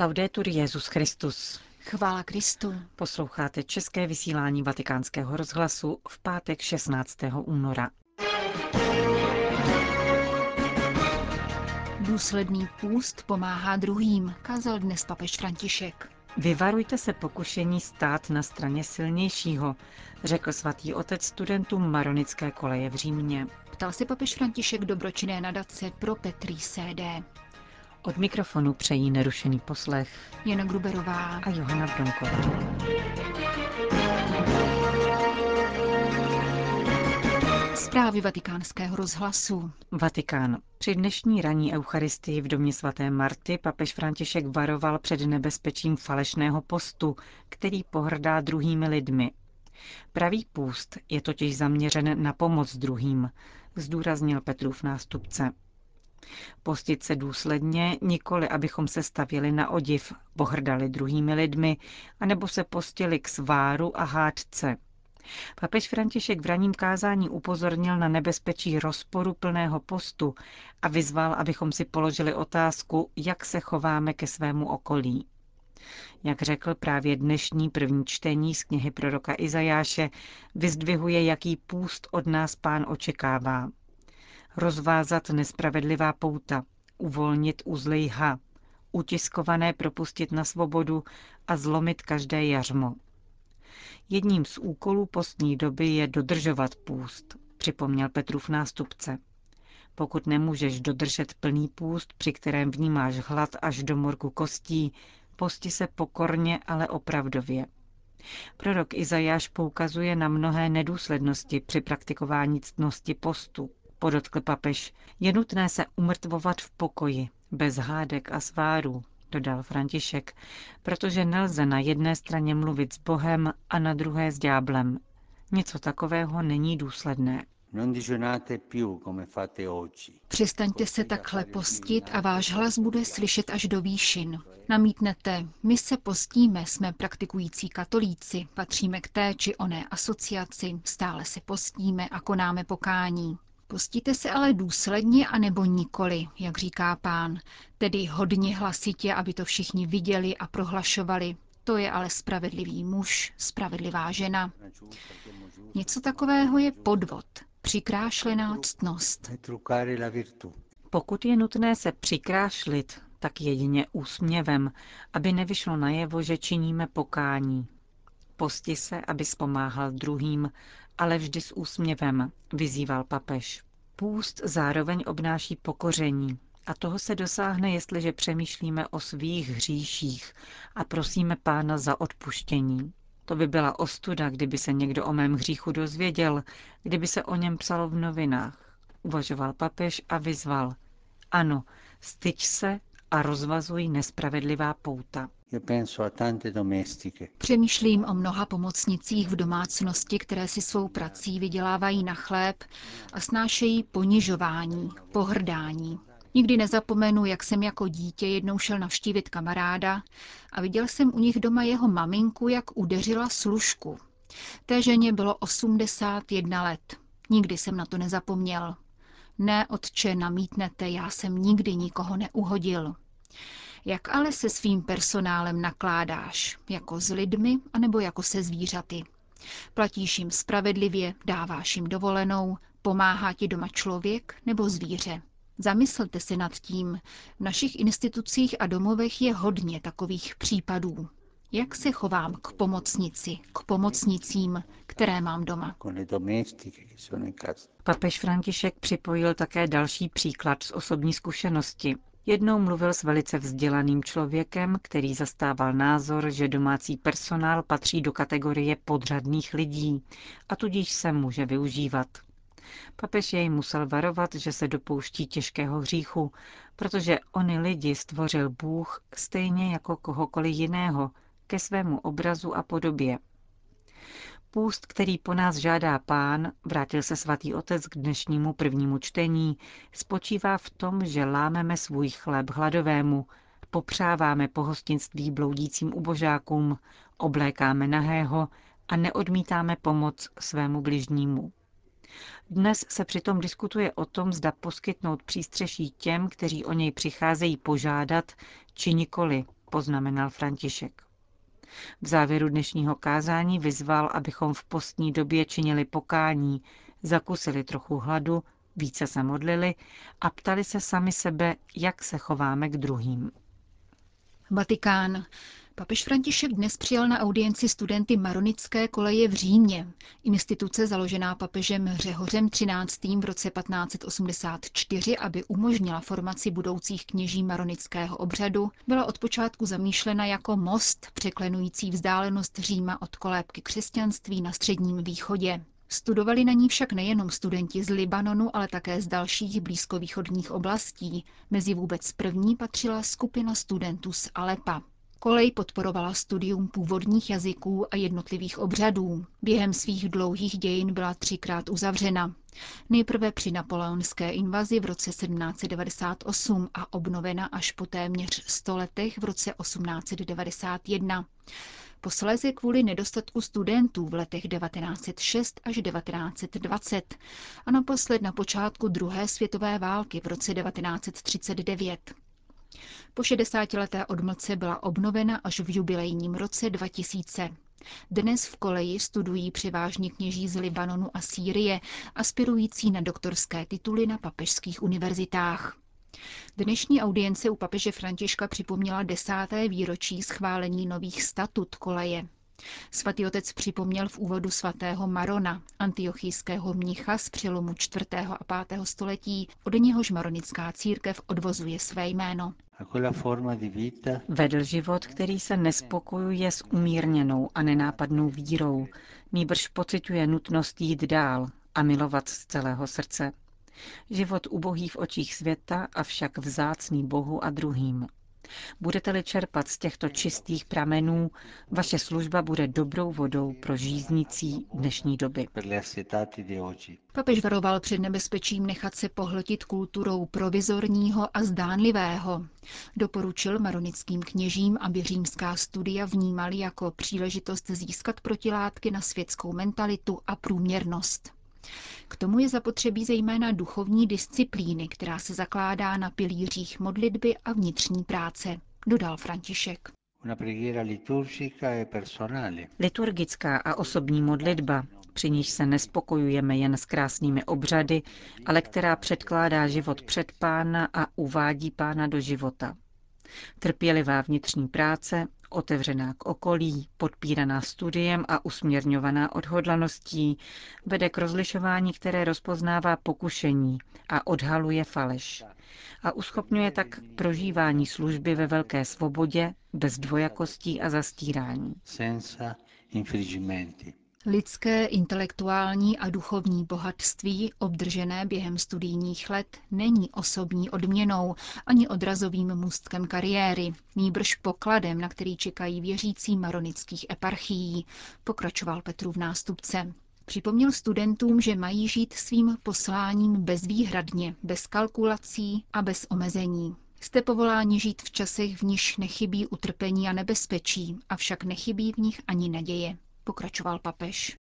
Laudetur Jezus Christus. Chvála Kristu. Posloucháte české vysílání Vatikánského rozhlasu v pátek 16. února. Důsledný půst pomáhá druhým, kázal dnes papež František. Vyvarujte se pokušení stát na straně silnějšího, řekl svatý otec studentům Maronické koleje v Římě. Ptal se papež František dobročinné nadace pro Petrý CD. Od mikrofonu přejí nerušený poslech Jana Gruberová a Johana Bronková. Zprávy vatikánského rozhlasu. Vatikán. Při dnešní ranní eucharistii v domě svaté Marty papež František varoval před nebezpečím falešného postu, který pohrdá druhými lidmi. Pravý půst je totiž zaměřen na pomoc druhým, zdůraznil Petrův nástupce. Postit se důsledně, nikoli abychom se stavili na odiv, pohrdali druhými lidmi, anebo se postili k sváru a hádce. Papež František v raním kázání upozornil na nebezpečí rozporu plného postu a vyzval, abychom si položili otázku, jak se chováme ke svému okolí. Jak řekl právě dnešní první čtení z knihy proroka Izajáše, vyzdvihuje, jaký půst od nás pán očekává rozvázat nespravedlivá pouta, uvolnit uzly jha, utiskované propustit na svobodu a zlomit každé jařmo. Jedním z úkolů postní doby je dodržovat půst, připomněl Petrův nástupce. Pokud nemůžeš dodržet plný půst, při kterém vnímáš hlad až do morku kostí, posti se pokorně, ale opravdově. Prorok Izajáš poukazuje na mnohé nedůslednosti při praktikování ctnosti postu, podotkl papež, je nutné se umrtvovat v pokoji, bez hádek a svárů, dodal František, protože nelze na jedné straně mluvit s Bohem a na druhé s ďáblem. Něco takového není důsledné. Přestaňte se takhle postit a váš hlas bude slyšet až do výšin. Namítnete, my se postíme, jsme praktikující katolíci, patříme k té či oné asociaci, stále se postíme a konáme pokání. Pustíte se ale důsledně a nebo nikoli, jak říká pán, tedy hodně hlasitě, aby to všichni viděli a prohlašovali. To je ale spravedlivý muž, spravedlivá žena. Něco takového je podvod, přikrášlená ctnost. Pokud je nutné se přikrášlit, tak jedině úsměvem, aby nevyšlo najevo, že činíme pokání. Posti se, aby pomáhal druhým, ale vždy s úsměvem, vyzýval papež. Půst zároveň obnáší pokoření a toho se dosáhne, jestliže přemýšlíme o svých hříších a prosíme pána za odpuštění. To by byla ostuda, kdyby se někdo o mém hříchu dozvěděl, kdyby se o něm psalo v novinách. Uvažoval papež a vyzval. Ano, styč se a rozvazuj nespravedlivá pouta. Přemýšlím o mnoha pomocnicích v domácnosti, které si svou prací vydělávají na chléb a snášejí ponižování, pohrdání. Nikdy nezapomenu, jak jsem jako dítě jednou šel navštívit kamaráda a viděl jsem u nich doma jeho maminku, jak udeřila služku. Té ženě bylo 81 let. Nikdy jsem na to nezapomněl. Ne, otče, namítnete, já jsem nikdy nikoho neuhodil. Jak ale se svým personálem nakládáš? Jako s lidmi anebo jako se zvířaty? Platíš jim spravedlivě, dáváš jim dovolenou, pomáhá ti doma člověk nebo zvíře? Zamyslete se nad tím. V našich institucích a domovech je hodně takových případů. Jak se chovám k pomocnici, k pomocnicím, které mám doma? Papež František připojil také další příklad z osobní zkušenosti. Jednou mluvil s velice vzdělaným člověkem, který zastával názor, že domácí personál patří do kategorie podřadných lidí a tudíž se může využívat. Papež jej musel varovat, že se dopouští těžkého hříchu, protože ony lidi stvořil Bůh stejně jako kohokoliv jiného, ke svému obrazu a podobě. Půst, který po nás žádá pán, vrátil se svatý otec k dnešnímu prvnímu čtení, spočívá v tom, že lámeme svůj chléb hladovému, popřáváme pohostinství bloudícím ubožákům, oblékáme nahého a neodmítáme pomoc svému bližnímu. Dnes se přitom diskutuje o tom, zda poskytnout přístřeší těm, kteří o něj přicházejí požádat, či nikoli, poznamenal František. V závěru dnešního kázání vyzval, abychom v postní době činili pokání, zakusili trochu hladu, více se modlili a ptali se sami sebe, jak se chováme k druhým. Vatikán. Papež František dnes přijal na audienci studenty Maronické koleje v Římě. Instituce založená papežem Řehořem 13. v roce 1584, aby umožnila formaci budoucích kněží maronického obřadu, byla od počátku zamýšlena jako most překlenující vzdálenost Říma od kolébky křesťanství na středním východě. Studovali na ní však nejenom studenti z Libanonu, ale také z dalších blízkovýchodních oblastí. Mezi vůbec první patřila skupina studentů z Alepa. Kolej podporovala studium původních jazyků a jednotlivých obřadů. Během svých dlouhých dějin byla třikrát uzavřena. Nejprve při napoleonské invazi v roce 1798 a obnovena až po téměř 100 letech v roce 1891. Posléze kvůli nedostatku studentů v letech 1906 až 1920 a naposled na počátku druhé světové války v roce 1939. Po 60-leté odmlce byla obnovena až v jubilejním roce 2000. Dnes v koleji studují převážně kněží z Libanonu a Sýrie, aspirující na doktorské tituly na papežských univerzitách. Dnešní audience u papeže Františka připomněla desáté výročí schválení nových statut koleje. Svatý otec připomněl v úvodu svatého Marona, antiochijského mnicha z přelomu 4. a 5. století, od něhož maronická církev odvozuje své jméno. Vedl život, který se nespokojuje s umírněnou a nenápadnou vírou, nýbrž pociťuje nutnost jít dál a milovat z celého srdce. Život ubohý v očích světa, avšak vzácný Bohu a druhým. Budete-li čerpat z těchto čistých pramenů, vaše služba bude dobrou vodou pro žíznící dnešní doby. Papež varoval před nebezpečím nechat se pohltit kulturou provizorního a zdánlivého. Doporučil maronickým kněžím, aby římská studia vnímali jako příležitost získat protilátky na světskou mentalitu a průměrnost. K tomu je zapotřebí zejména duchovní disciplíny, která se zakládá na pilířích modlitby a vnitřní práce, dodal František. E Liturgická a osobní modlitba, při níž se nespokojujeme jen s krásnými obřady, ale která předkládá život před pána a uvádí pána do života. Trpělivá vnitřní práce, otevřená k okolí, podpíraná studiem a usměrňovaná odhodlaností, vede k rozlišování, které rozpoznává pokušení a odhaluje faleš. A uschopňuje tak prožívání služby ve velké svobodě, bez dvojakostí a zastírání. Lidské, intelektuální a duchovní bohatství, obdržené během studijních let, není osobní odměnou ani odrazovým můstkem kariéry, nýbrž pokladem, na který čekají věřící maronických eparchií, pokračoval Petru v nástupce. Připomněl studentům, že mají žít svým posláním bezvýhradně, bez kalkulací a bez omezení. Jste povoláni žít v časech, v níž nechybí utrpení a nebezpečí, avšak nechybí v nich ani naděje pokračoval papež.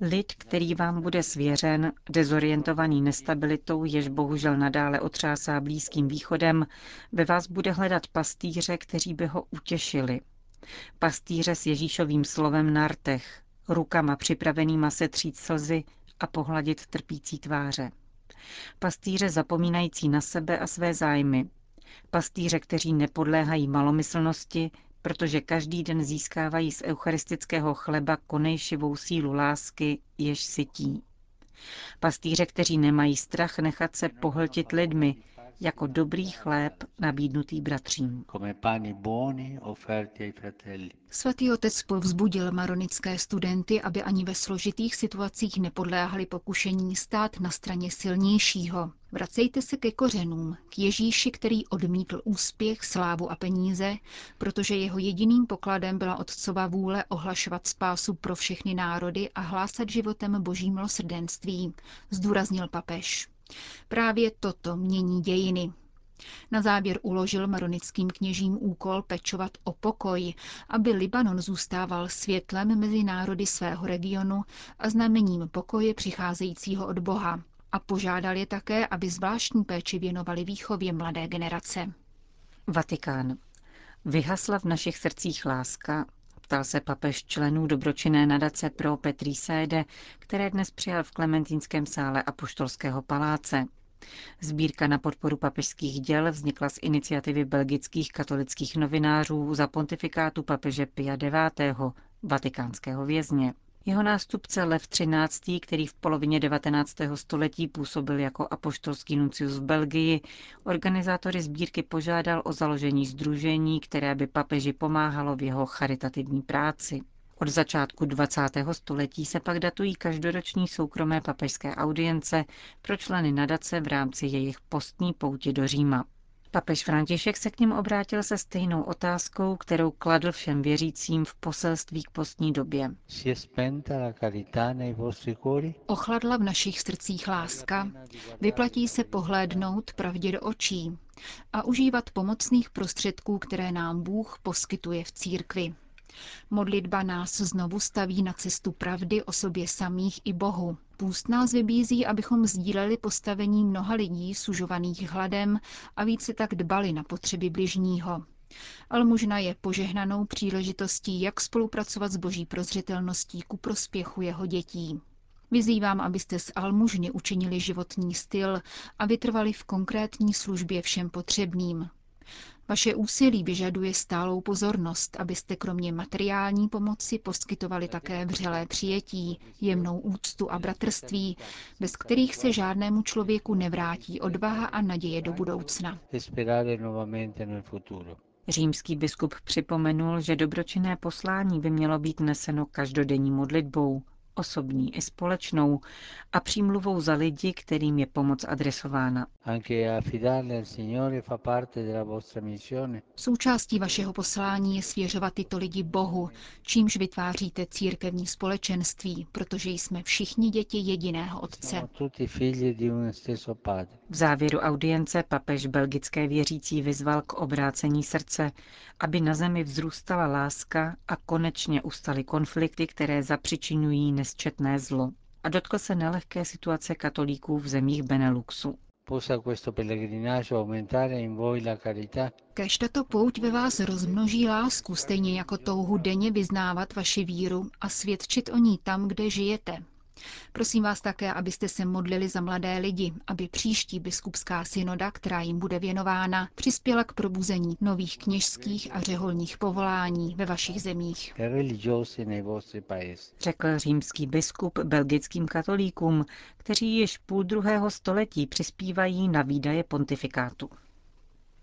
Lid, který vám bude svěřen, dezorientovaný nestabilitou, jež bohužel nadále otřásá Blízkým východem, ve vás bude hledat pastýře, kteří by ho utěšili. Pastýře s Ježíšovým slovem na rtech, rukama připravenýma se třít slzy a pohladit trpící tváře. Pastýře zapomínající na sebe a své zájmy, pastýře, kteří nepodléhají malomyslnosti, protože každý den získávají z eucharistického chleba konejšivou sílu lásky, jež sytí. Pastýře, kteří nemají strach nechat se pohltit lidmi, jako dobrý chléb nabídnutý bratřím. Svatý otec povzbudil maronické studenty, aby ani ve složitých situacích nepodléhali pokušení stát na straně silnějšího. Vracejte se ke kořenům, k Ježíši, který odmítl úspěch, slávu a peníze, protože jeho jediným pokladem byla otcova vůle ohlašovat spásu pro všechny národy a hlásat životem boží milosrdenství, zdůraznil papež. Právě toto mění dějiny. Na závěr uložil maronickým kněžím úkol pečovat o pokoj, aby Libanon zůstával světlem mezi národy svého regionu a znamením pokoje přicházejícího od Boha. A požádal je také, aby zvláštní péči věnovali výchově mladé generace. Vatikán. Vyhasla v našich srdcích láska, ptal se papež členů dobročinné nadace pro Petrí Séde, které dnes přijal v Klementínském sále Apoštolského paláce. Sbírka na podporu papežských děl vznikla z iniciativy belgických katolických novinářů za pontifikátu papeže Pia IX., vatikánského vězně. Jeho nástupce Lev XIII., který v polovině 19. století působil jako apoštolský nuncius v Belgii, organizátory sbírky požádal o založení združení, které by papeži pomáhalo v jeho charitativní práci. Od začátku 20. století se pak datují každoroční soukromé papežské audience pro členy nadace v rámci jejich postní pouti do Říma. Papež František se k ním obrátil se stejnou otázkou, kterou kladl všem věřícím v poselství k postní době. Ochladla v našich srdcích láska, vyplatí se pohlédnout pravdě do očí a užívat pomocných prostředků, které nám Bůh poskytuje v církvi. Modlitba nás znovu staví na cestu pravdy o sobě samých i Bohu. Půst nás vybízí, abychom sdíleli postavení mnoha lidí sužovaných hladem a více tak dbali na potřeby bližního. Almužna je požehnanou příležitostí, jak spolupracovat s boží prozřetelností ku prospěchu jeho dětí. Vyzývám, abyste z almužny učinili životní styl a vytrvali v konkrétní službě všem potřebným. Vaše úsilí vyžaduje stálou pozornost, abyste kromě materiální pomoci poskytovali také vřelé přijetí, jemnou úctu a bratrství, bez kterých se žádnému člověku nevrátí odvaha a naděje do budoucna. Římský biskup připomenul, že dobročinné poslání by mělo být neseno každodenní modlitbou, osobní i společnou a přímluvou za lidi, kterým je pomoc adresována. Součástí vašeho poslání je svěřovat tyto lidi Bohu, čímž vytváříte církevní společenství, protože jsme všichni děti jediného Otce. V závěru audience papež belgické věřící vyzval k obrácení srdce, aby na zemi vzrůstala láska a konečně ustaly konflikty, které zapřičinují nesčetné zlo. A dotkl se nelehké situace katolíků v zemích Beneluxu. Kež tato pouť ve vás rozmnoží lásku, stejně jako touhu denně vyznávat vaši víru a svědčit o ní tam, kde žijete. Prosím vás také, abyste se modlili za mladé lidi, aby příští biskupská synoda, která jim bude věnována, přispěla k probuzení nových kněžských a řeholních povolání ve vašich zemích. Řekl římský biskup belgickým katolíkům, kteří již půl druhého století přispívají na výdaje pontifikátu.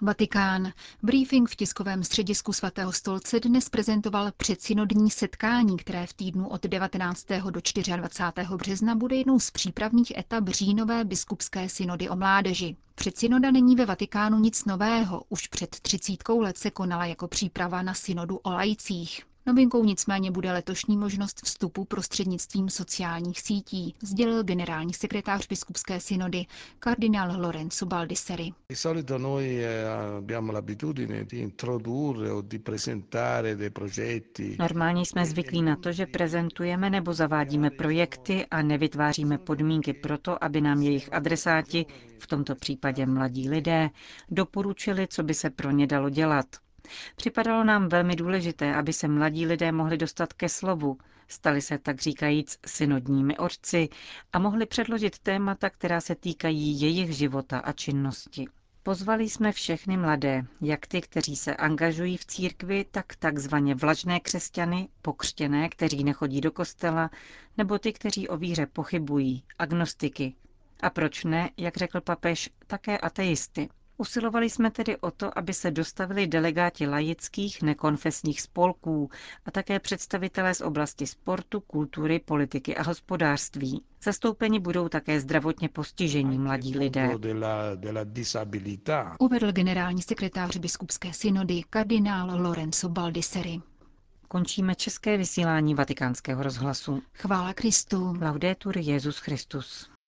Vatikán. Briefing v tiskovém středisku svatého stolce dnes prezentoval předsynodní setkání, které v týdnu od 19. do 24. března bude jednou z přípravných etap říjnové biskupské synody o mládeži. Předsynoda není ve Vatikánu nic nového, už před třicítkou let se konala jako příprava na synodu o lajcích. Novinkou nicméně bude letošní možnost vstupu prostřednictvím sociálních sítí, sdělil generální sekretář biskupské synody kardinál Lorenzo Baldisseri. Normálně jsme zvyklí na to, že prezentujeme nebo zavádíme projekty a nevytváříme podmínky pro to, aby nám jejich adresáti, v tomto případě mladí lidé, doporučili, co by se pro ně dalo dělat. Připadalo nám velmi důležité, aby se mladí lidé mohli dostat ke slovu, stali se tak říkajíc synodními otci a mohli předložit témata, která se týkají jejich života a činnosti. Pozvali jsme všechny mladé, jak ty, kteří se angažují v církvi, tak takzvaně vlažné křesťany, pokřtěné, kteří nechodí do kostela, nebo ty, kteří o víře pochybují, agnostiky. A proč ne, jak řekl papež, také ateisty. Usilovali jsme tedy o to, aby se dostavili delegáti laických nekonfesních spolků a také představitelé z oblasti sportu, kultury, politiky a hospodářství. Zastoupeni budou také zdravotně postižení mladí lidé. Uvedl generální sekretář biskupské synody kardinál Lorenzo Baldisseri. Končíme české vysílání vatikánského rozhlasu. Chvála Kristu. Laudetur Jezus Christus.